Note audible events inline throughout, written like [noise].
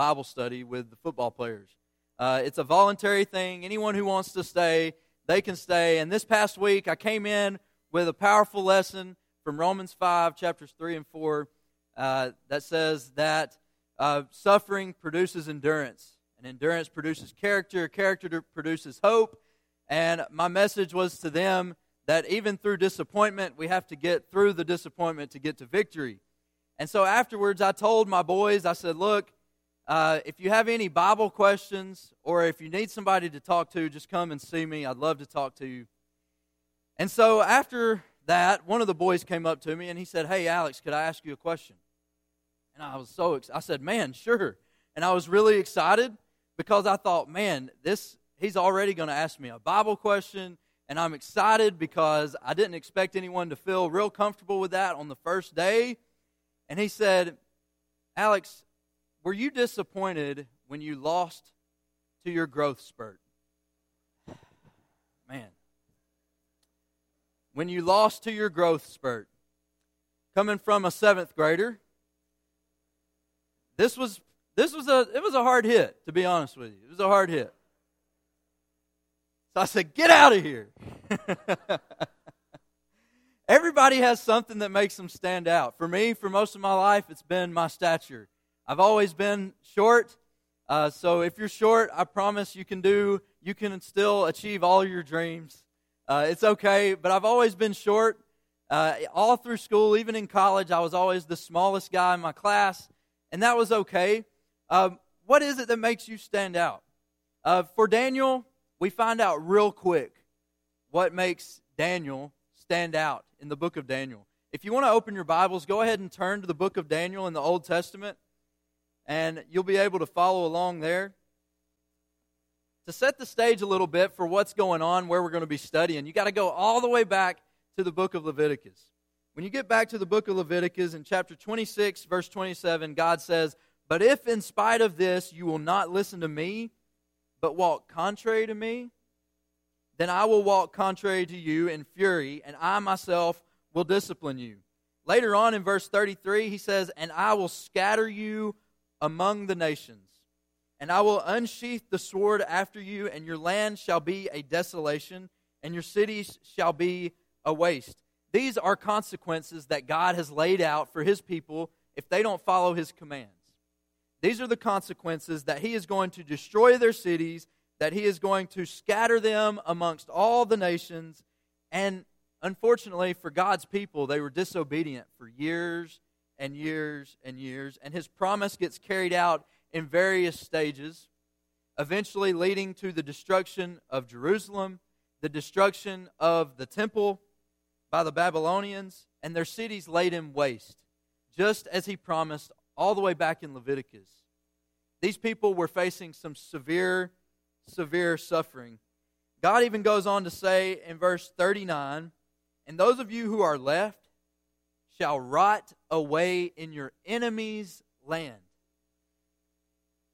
Bible study with the football players. Uh, it's a voluntary thing. Anyone who wants to stay, they can stay. And this past week, I came in with a powerful lesson from Romans 5, chapters 3 and 4, uh, that says that uh, suffering produces endurance, and endurance produces character, character produces hope. And my message was to them that even through disappointment, we have to get through the disappointment to get to victory. And so afterwards, I told my boys, I said, look, uh, if you have any Bible questions or if you need somebody to talk to, just come and see me. I'd love to talk to you. And so after that, one of the boys came up to me and he said, Hey, Alex, could I ask you a question? And I was so excited. I said, Man, sure. And I was really excited because I thought, man, this he's already going to ask me a Bible question. And I'm excited because I didn't expect anyone to feel real comfortable with that on the first day. And he said, Alex, were you disappointed when you lost to your growth spurt? Man. When you lost to your growth spurt. Coming from a seventh grader, this was this was a it was a hard hit, to be honest with you. It was a hard hit. So I said, get out of here. [laughs] Everybody has something that makes them stand out. For me, for most of my life, it's been my stature. I've always been short. Uh, so if you're short, I promise you can do, you can still achieve all your dreams. Uh, it's okay, but I've always been short. Uh, all through school, even in college, I was always the smallest guy in my class, and that was okay. Um, what is it that makes you stand out? Uh, for Daniel, we find out real quick what makes Daniel stand out in the book of Daniel. If you want to open your Bibles, go ahead and turn to the book of Daniel in the Old Testament and you'll be able to follow along there. To set the stage a little bit for what's going on, where we're going to be studying, you got to go all the way back to the book of Leviticus. When you get back to the book of Leviticus in chapter 26, verse 27, God says, But if in spite of this you will not listen to me, but walk contrary to me, then I will walk contrary to you in fury, and I myself will discipline you. Later on in verse 33, he says, And I will scatter you among the nations. And I will unsheath the sword after you, and your land shall be a desolation, and your cities shall be a waste. These are consequences that God has laid out for his people if they don't follow his commands. These are the consequences that he is going to destroy their cities, that he is going to scatter them amongst all the nations. And unfortunately for God's people, they were disobedient for years and years and years. And his promise gets carried out in various stages, eventually leading to the destruction of Jerusalem, the destruction of the temple by the Babylonians, and their cities laid in waste, just as he promised all the way back in Leviticus. These people were facing some severe, severe suffering. God even goes on to say in verse 39 And those of you who are left, shall rot away in your enemy's land.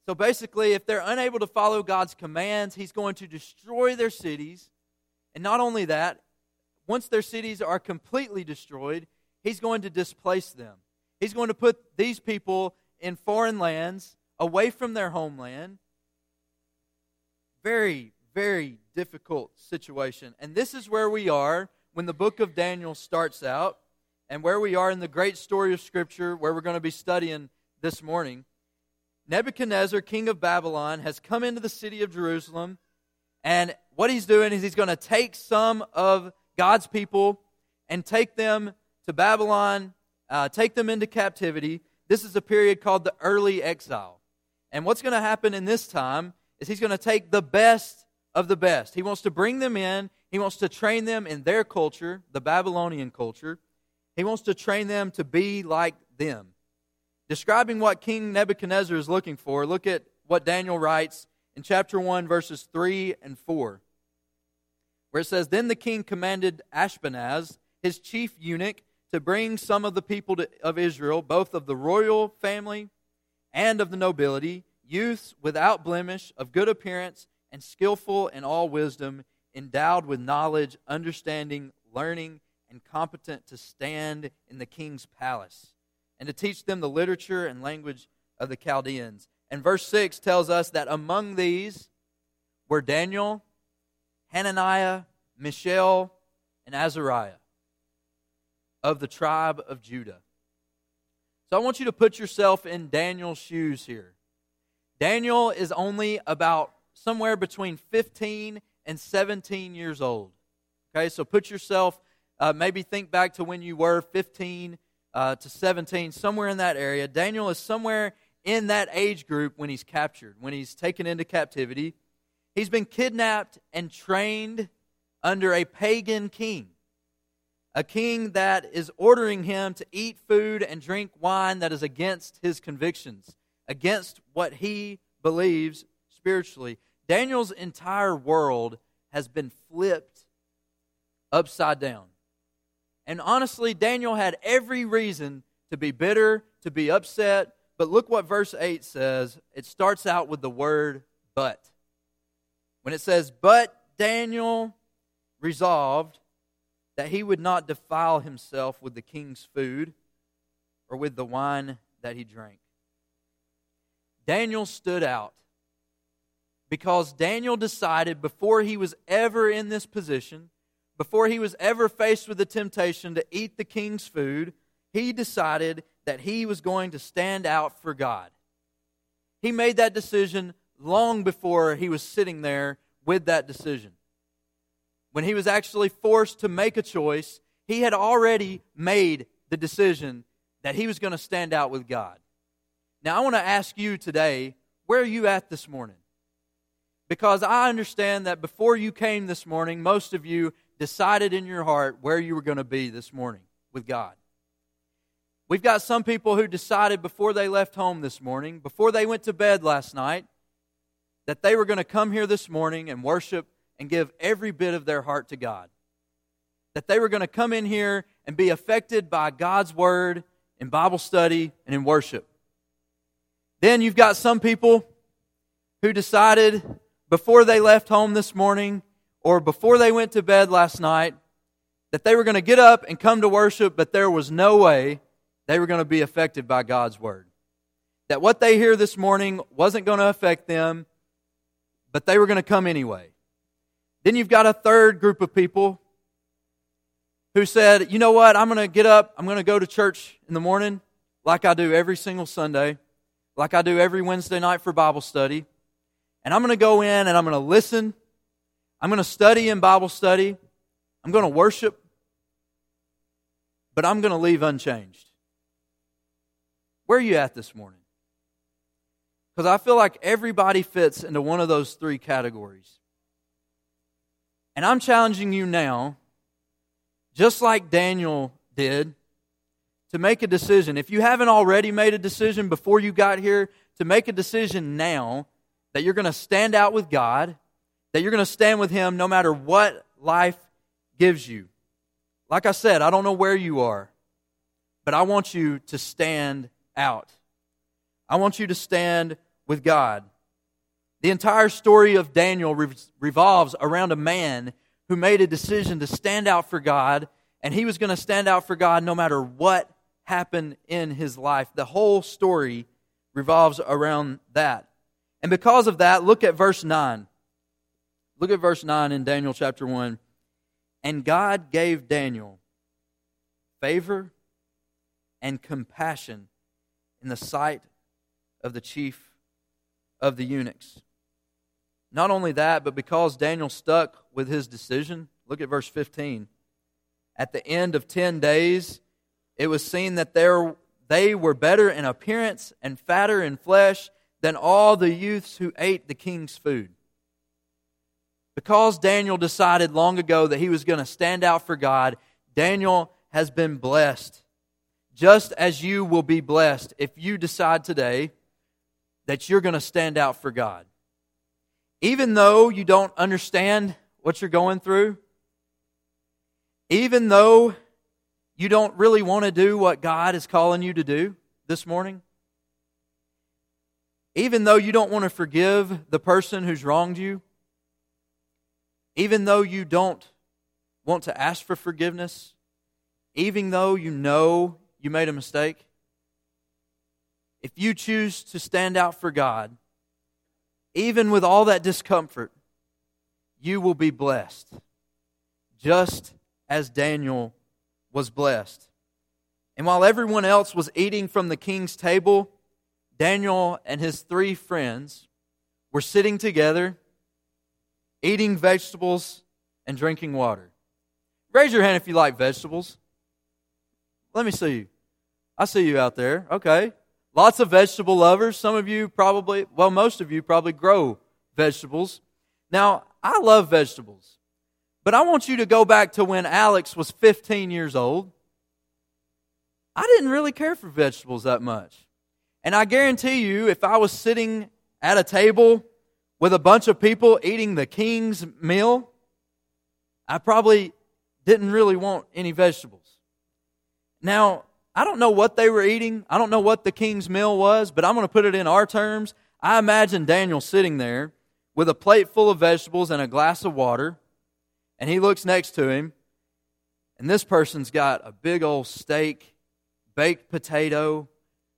So basically, if they're unable to follow God's commands, He's going to destroy their cities. And not only that, once their cities are completely destroyed, He's going to displace them. He's going to put these people in foreign lands, away from their homeland. Very, very difficult situation. And this is where we are when the book of Daniel starts out and where we are in the great story of Scripture, where we're going to be studying this morning, Nebuchadnezzar, king of Babylon, has come into the city of Jerusalem. And what he's doing is he's going to take some of God's people and take them to Babylon, uh, take them into captivity. This is a period called the early exile. And what's going to happen in this time is he's going to take the best of the best. He wants to bring them in, he wants to train them in their culture, the Babylonian culture. He wants to train them to be like them. Describing what King Nebuchadnezzar is looking for, look at what Daniel writes in chapter 1, verses 3 and 4, where it says Then the king commanded Ashpenaz, his chief eunuch, to bring some of the people to, of Israel, both of the royal family and of the nobility, youths without blemish, of good appearance, and skillful in all wisdom, endowed with knowledge, understanding, learning, and competent to stand in the king's palace, and to teach them the literature and language of the Chaldeans. And verse 6 tells us that among these were Daniel, Hananiah, Mishael, and Azariah of the tribe of Judah. So I want you to put yourself in Daniel's shoes here. Daniel is only about somewhere between 15 and 17 years old. Okay, so put yourself, uh, maybe think back to when you were 15 uh, to 17, somewhere in that area. Daniel is somewhere in that age group when he's captured, when he's taken into captivity. He's been kidnapped and trained under a pagan king, a king that is ordering him to eat food and drink wine that is against his convictions, against what he believes spiritually. Daniel's entire world has been flipped upside down. And honestly, Daniel had every reason to be bitter, to be upset. But look what verse 8 says. It starts out with the word but. When it says, But Daniel resolved that he would not defile himself with the king's food or with the wine that he drank. Daniel stood out because Daniel decided before he was ever in this position, before he was ever faced with the temptation to eat the king's food, he decided that he was going to stand out for God. He made that decision long before he was sitting there with that decision. When he was actually forced to make a choice, he had already made the decision that he was going to stand out with God. Now, I want to ask you today where are you at this morning? Because I understand that before you came this morning, most of you decided in your heart where you were going to be this morning with God. We've got some people who decided before they left home this morning, before they went to bed last night, that they were going to come here this morning and worship and give every bit of their heart to God. That they were going to come in here and be affected by God's word in Bible study and in worship. Then you've got some people who decided before they left home this morning or before they went to bed last night that they were going to get up and come to worship, but there was no way they were going to be affected by God's word. That what they hear this morning wasn't going to affect them, but they were going to come anyway. Then you've got a third group of people who said, you know what, I'm going to get up, I'm going to go to church in the morning like I do every single Sunday, like I do every Wednesday night for Bible study. And I'm going to go in and I'm going to listen. I'm going to study in Bible study. I'm going to worship. But I'm going to leave unchanged. Where are you at this morning? Because I feel like everybody fits into one of those three categories. And I'm challenging you now, just like Daniel did, to make a decision. If you haven't already made a decision before you got here, to make a decision now that you're going to stand out with God, that you're going to stand with Him no matter what life gives you. Like I said, I don't know where you are, but I want you to stand out. I want you to stand with God. The entire story of Daniel revolves around a man who made a decision to stand out for God, and he was going to stand out for God no matter what happened in his life. The whole story revolves around that. And because of that, look at verse 9. Look at verse 9 in Daniel chapter 1. And God gave Daniel favor and compassion in the sight of the chief of the eunuchs. Not only that, but because Daniel stuck with his decision, look at verse 15. At the end of 10 days, it was seen that there, they were better in appearance and fatter in flesh than all the youths who ate the king's food. Because Daniel decided long ago that he was going to stand out for God, Daniel has been blessed just as you will be blessed if you decide today that you're going to stand out for God. Even though you don't understand what you're going through, even though you don't really want to do what God is calling you to do this morning, even though you don't want to forgive the person who's wronged you, even though you don't want to ask for forgiveness, even though you know you made a mistake? if you choose to stand out for God, even with all that discomfort, you will be blessed, just as Daniel was blessed. And while everyone else was eating from the king's table, Daniel and his three friends were sitting together, eating vegetables and drinking water. Raise your hand if you like vegetables. Let me see you. I see you out there. Okay. Lots of vegetable lovers. Some of you probably, well, most of you probably grow vegetables. Now, I love vegetables, but I want you to go back to when Alex was 15 years old. I didn't really care for vegetables that much. And I guarantee you, if I was sitting at a table with a bunch of people eating the king's meal, I probably didn't really want any vegetables. Now, I don't know what they were eating. I don't know what the king's meal was, but I'm going to put it in our terms. I imagine Daniel sitting there with a plate full of vegetables and a glass of water, and he looks next to him, and this person's got a big old steak, baked potato,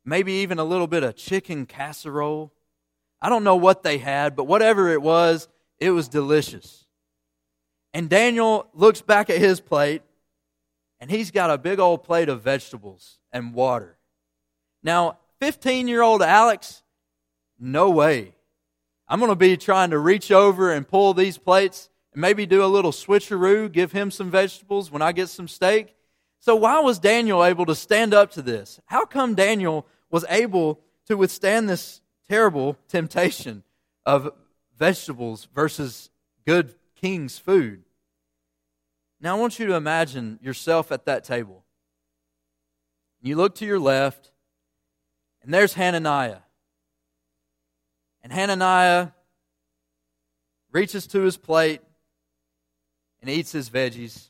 maybe even a little bit of chicken casserole. I don't know what they had, but whatever it was, it was delicious. And Daniel looks back at his plate and he's got a big old plate of vegetables and water. Now, 15 year old Alex, no way. I'm going to be trying to reach over and pull these plates and maybe do a little switcheroo, give him some vegetables when I get some steak. So, why was Daniel able to stand up to this? How come Daniel was able to withstand this terrible temptation of vegetables versus good king's food? Now, I want you to imagine yourself at that table. You look to your left, and there's Hananiah. And Hananiah reaches to his plate and eats his veggies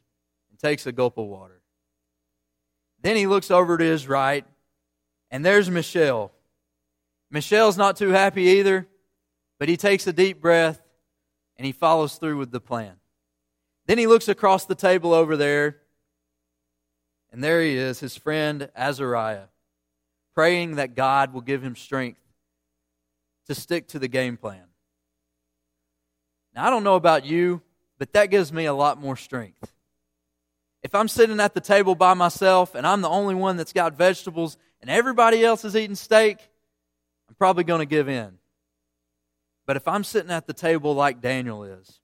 and takes a gulp of water. Then he looks over to his right, and there's Mishael. Mishael's not too happy either, but he takes a deep breath and he follows through with the plan. Then he looks across the table over there, and there he is, his friend Azariah, praying that God will give him strength to stick to the game plan. Now, I don't know about you, but that gives me a lot more strength. If I'm sitting at the table by myself and I'm the only one that's got vegetables and everybody else is eating steak, probably going to give in. But if I'm sitting at the table like Daniel is,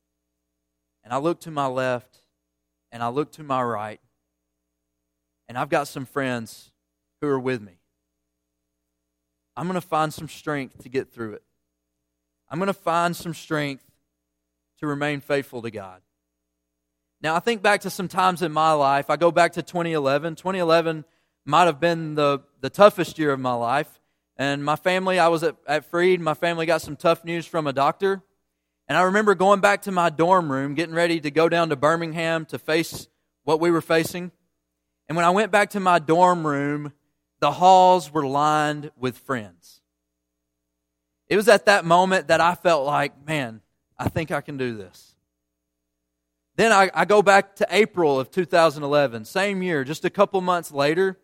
and I look to my left and I look to my right, and I've got some friends who are with me. I'm going to find some strength to get through it. I'm going to find some strength to remain faithful to God. Now, I think back to some times in my life. I go back to 2011. 2011 might have been the, the toughest year of my life. And my family, I was at, at Freed. My family got some tough news from a doctor. And I remember going back to my dorm room, getting ready to go down to Birmingham to face what we were facing. And when I went back to my dorm room, the halls were lined with friends. It was at that moment that I felt like, man, I think I can do this. Then I, I go back to April of 2011, same year, just a couple months later,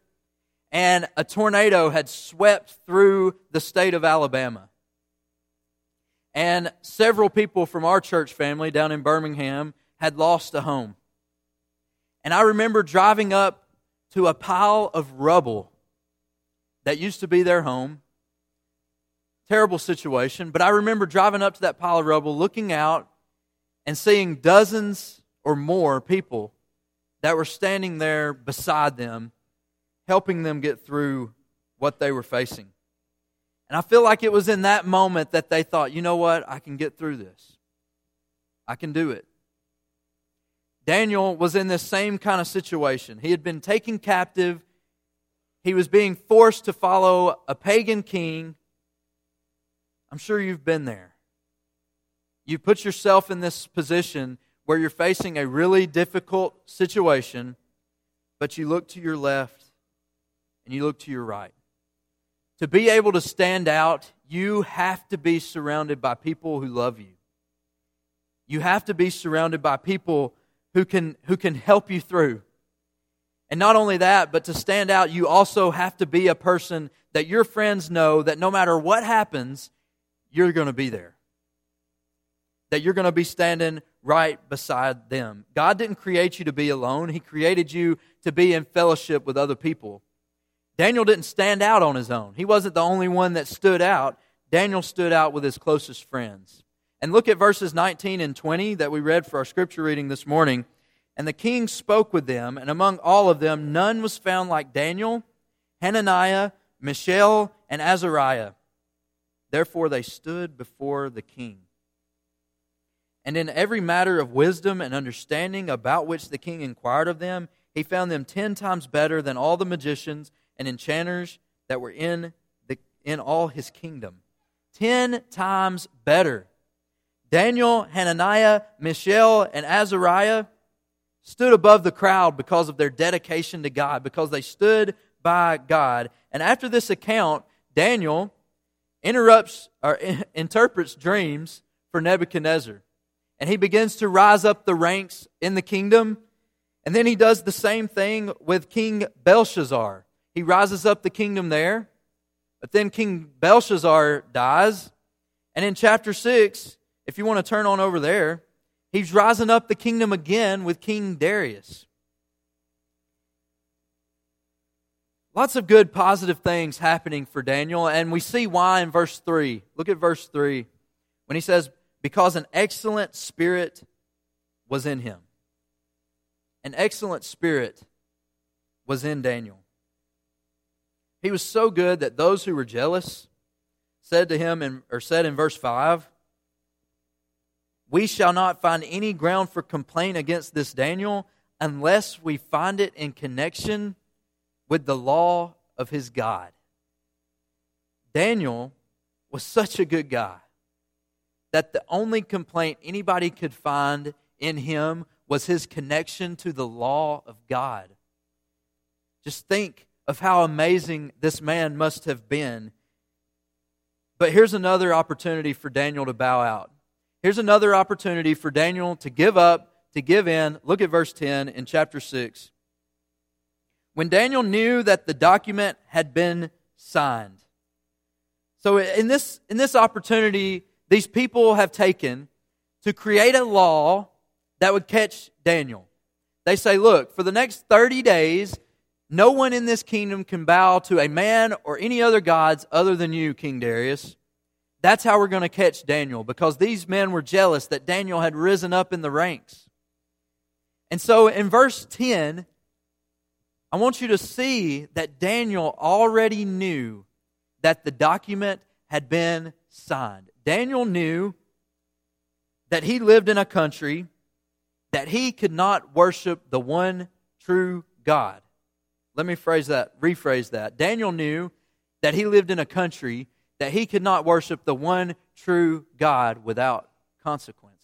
and a tornado had swept through the state of Alabama. And several people from our church family down in Birmingham had lost a home. And I remember driving up to a pile of rubble that used to be their home. Terrible situation. But I remember driving up to that pile of rubble, looking out, and seeing dozens or more people that were standing there beside them, helping them get through what they were facing. And I feel like it was in that moment that they thought, you know what? I can get through this. I can do it. Daniel was in this same kind of situation. He had been taken captive. He was being forced to follow a pagan king. I'm sure you've been there. You put yourself in this position where you're facing a really difficult situation, but you look to your left and you look to your right. To be able to stand out, you have to be surrounded by people who love you. You have to be surrounded by people who can, who can help you through. And not only that, but to stand out, you also have to be a person that your friends know that no matter what happens, you're going to be there. That you're going to be standing right beside them. God didn't create you to be alone, He created you to be in fellowship with other people. Daniel didn't stand out on his own. He wasn't the only one that stood out. Daniel stood out with his closest friends. And look at verses 19 and 20 that we read for our scripture reading this morning. And the king spoke with them, and among all of them, none was found like Daniel, Hananiah, Mishael, and Azariah. Therefore they stood before the king. And in every matter of wisdom and understanding about which the king inquired of them, he found them ten times better than all the magicians and enchanters that were in, the, in all his kingdom. Ten times better. Daniel, Hananiah, Mishael, and Azariah stood above the crowd because of their dedication to God, because they stood by God. And after this account, Daniel interrupts or [laughs] interprets dreams for Nebuchadnezzar. And he begins to rise up the ranks in the kingdom. And then he does the same thing with King Belshazzar. He rises up the kingdom there. But then King Belshazzar dies. And in chapter 6, if you want to turn on over there, He's rising up the kingdom again with King Darius. Lots of good, positive things happening for Daniel, and we see why in verse 3. Look at verse 3 when he says, Because an excellent spirit was in him. An excellent spirit was in Daniel. He was so good that those who were jealous said to him, in, or said in verse 5, we shall not find any ground for complaint against this Daniel unless we find it in connection with the law of his God. Daniel was such a good guy that the only complaint anybody could find in him was his connection to the law of God. Just think of how amazing this man must have been. But here's another opportunity for Daniel to bow out. Here's another opportunity for Daniel to give up, to give in. Look at verse 10 in chapter 6. When Daniel knew that the document had been signed. So in this, in this opportunity, these people have taken to create a law that would catch Daniel. They say, look, for the next 30 days, no one in this kingdom can bow to a man or any other gods other than you, King Darius. That's how we're going to catch Daniel because these men were jealous that Daniel had risen up in the ranks. And so in verse 10, I want you to see that Daniel already knew that the document had been signed. Daniel knew that he lived in a country that he could not worship the one true God. Let me phrase that, rephrase that. Daniel knew that he lived in a country that he could not worship the one true God without consequences.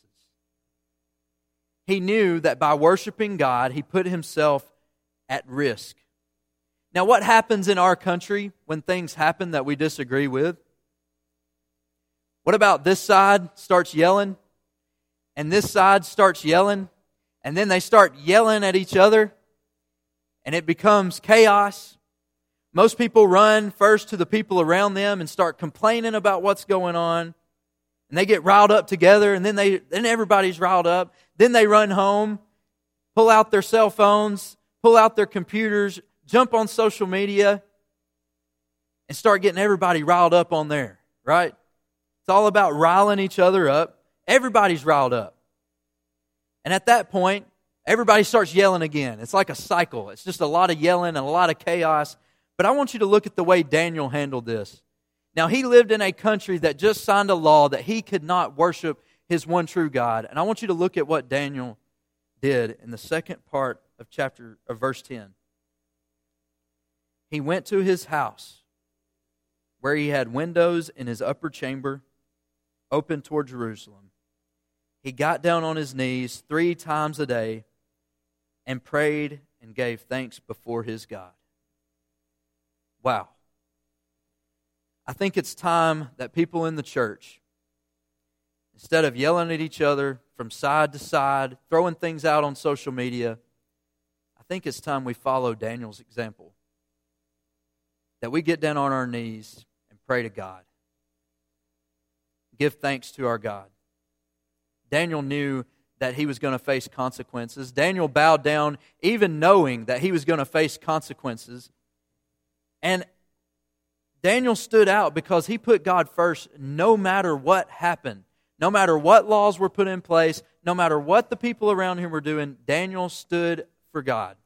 He knew that by worshiping God, he put himself at risk. Now, what happens in our country when things happen that we disagree with? What about this side starts yelling, and this side starts yelling, and then they start yelling at each other, and it becomes chaos? Most people run first to the people around them and start complaining about what's going on. And they get riled up together, and then they then everybody's riled up. Then they run home, pull out their cell phones, pull out their computers, jump on social media, and start getting everybody riled up on there, right? It's all about riling each other up. Everybody's riled up. And at that point, everybody starts yelling again. It's like a cycle. It's just a lot of yelling and a lot of chaos. But I want you to look at the way Daniel handled this. Now, he lived in a country that just signed a law that he could not worship his one true God. And I want you to look at what Daniel did in the second part of chapter of verse 10. He went to his house where he had windows in his upper chamber open toward Jerusalem. He got down on his knees 3 times a day and prayed and gave thanks before his God. Wow. I think it's time that people in the church, instead of yelling at each other from side to side, throwing things out on social media, I think it's time we follow Daniel's example. That we get down on our knees and pray to God. Give thanks to our God. Daniel knew that he was going to face consequences. Daniel bowed down, even knowing that he was going to face consequences. And Daniel stood out because he put God first no matter what happened. No matter what laws were put in place, no matter what the people around him were doing, Daniel stood for God.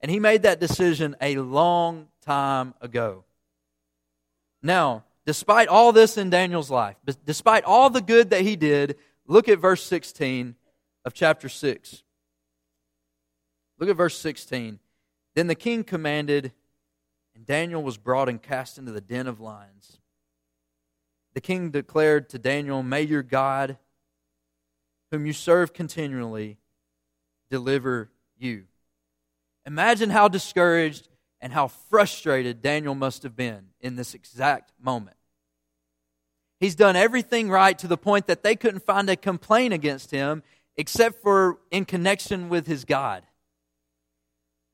And he made that decision a long time ago. Now, despite all this in Daniel's life, despite all the good that he did, look at verse 16 of chapter 6. Look at verse 16. Then the king commanded, and Daniel was brought and cast into the den of lions. The king declared to Daniel, May your God, whom you serve continually, deliver you. Imagine how discouraged and how frustrated Daniel must have been in this exact moment. He's done everything right to the point that they couldn't find a complaint against him except for in connection with his God.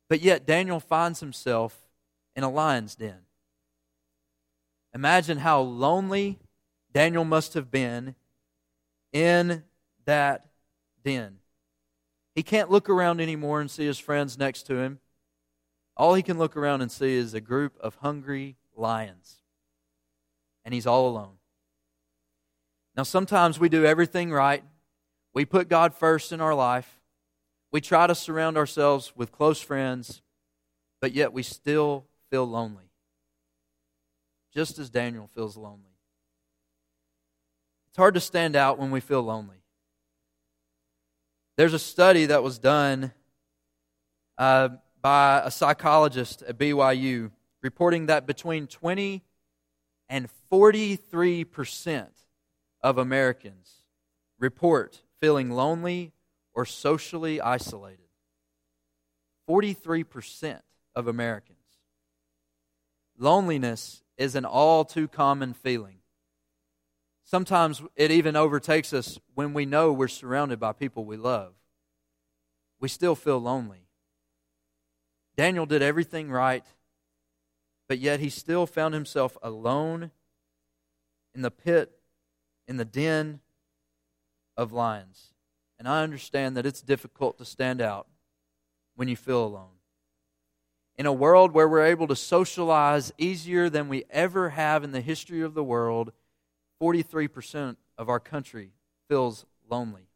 But yet, Daniel finds himself in a lion's den. Imagine how lonely Daniel must have been in that den. He can't look around anymore and see his friends next to him. All he can look around and see is a group of hungry lions. And he's all alone. Now, sometimes we do everything right. We put God first in our life. We try to surround ourselves with close friends, but yet we still feel lonely. Just as Daniel feels lonely. It's hard to stand out when we feel lonely. There's a study that was done uh, by a psychologist at BYU reporting that between 20 and 43 percent of Americans report feeling lonely or socially isolated. 43 percent of Americans. Loneliness is an all too common feeling. Sometimes it even overtakes us when we know we're surrounded by people we love. We still feel lonely. Daniel did everything right, but yet he still found himself alone in the pit, in the den of lions. And I understand that it's difficult to stand out when you feel alone. In a world where we're able to socialize easier than we ever have in the history of the world, 43% of our country feels lonely.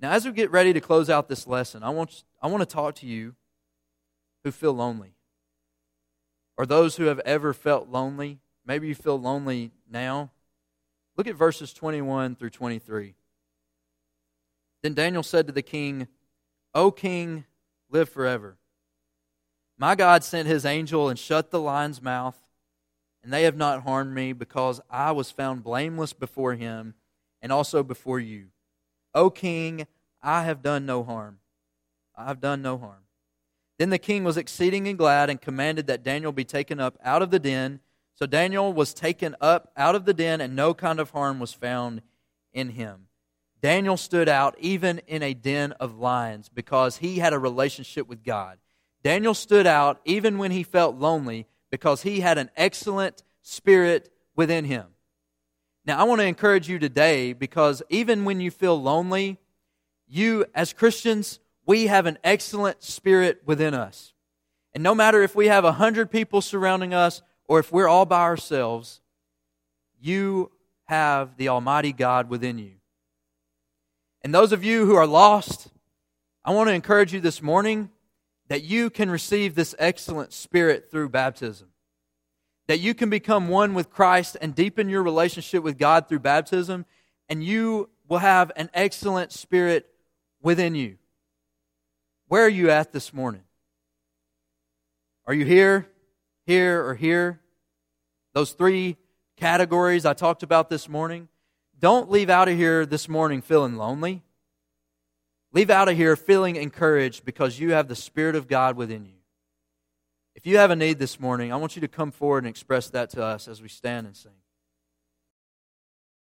Now, as we get ready to close out this lesson, I want, I want to talk to you who feel lonely, or those who have ever felt lonely. Maybe you feel lonely now. Look at verses 21 through 23. Then Daniel said to the king, O king, live forever. My God sent his angel and shut the lion's mouth and they have not harmed me because I was found blameless before him and also before you. O king, I have done no harm. I have done no harm. Then the king was exceedingly glad and commanded that Daniel be taken up out of the den. So Daniel was taken up out of the den, and no kind of harm was found in him. Daniel stood out even in a den of lions because he had a relationship with God. Daniel stood out even when he felt lonely because he had an excellent spirit within him. Now, I want to encourage you today because even when you feel lonely, you, as Christians, we have an excellent spirit within us. And no matter if we have a hundred people surrounding us or if we're all by ourselves, you have the Almighty God within you. And those of you who are lost, I want to encourage you this morning that you can receive this excellent spirit through baptism. That you can become one with Christ and deepen your relationship with God through baptism, and you will have an excellent spirit within you. Where are you at this morning? Are you here, here, or here? Those three categories I talked about this morning. Don't leave out of here this morning feeling lonely. Leave out of here feeling encouraged because you have the Spirit of God within you. If you have a need this morning, I want you to come forward and express that to us as we stand and sing.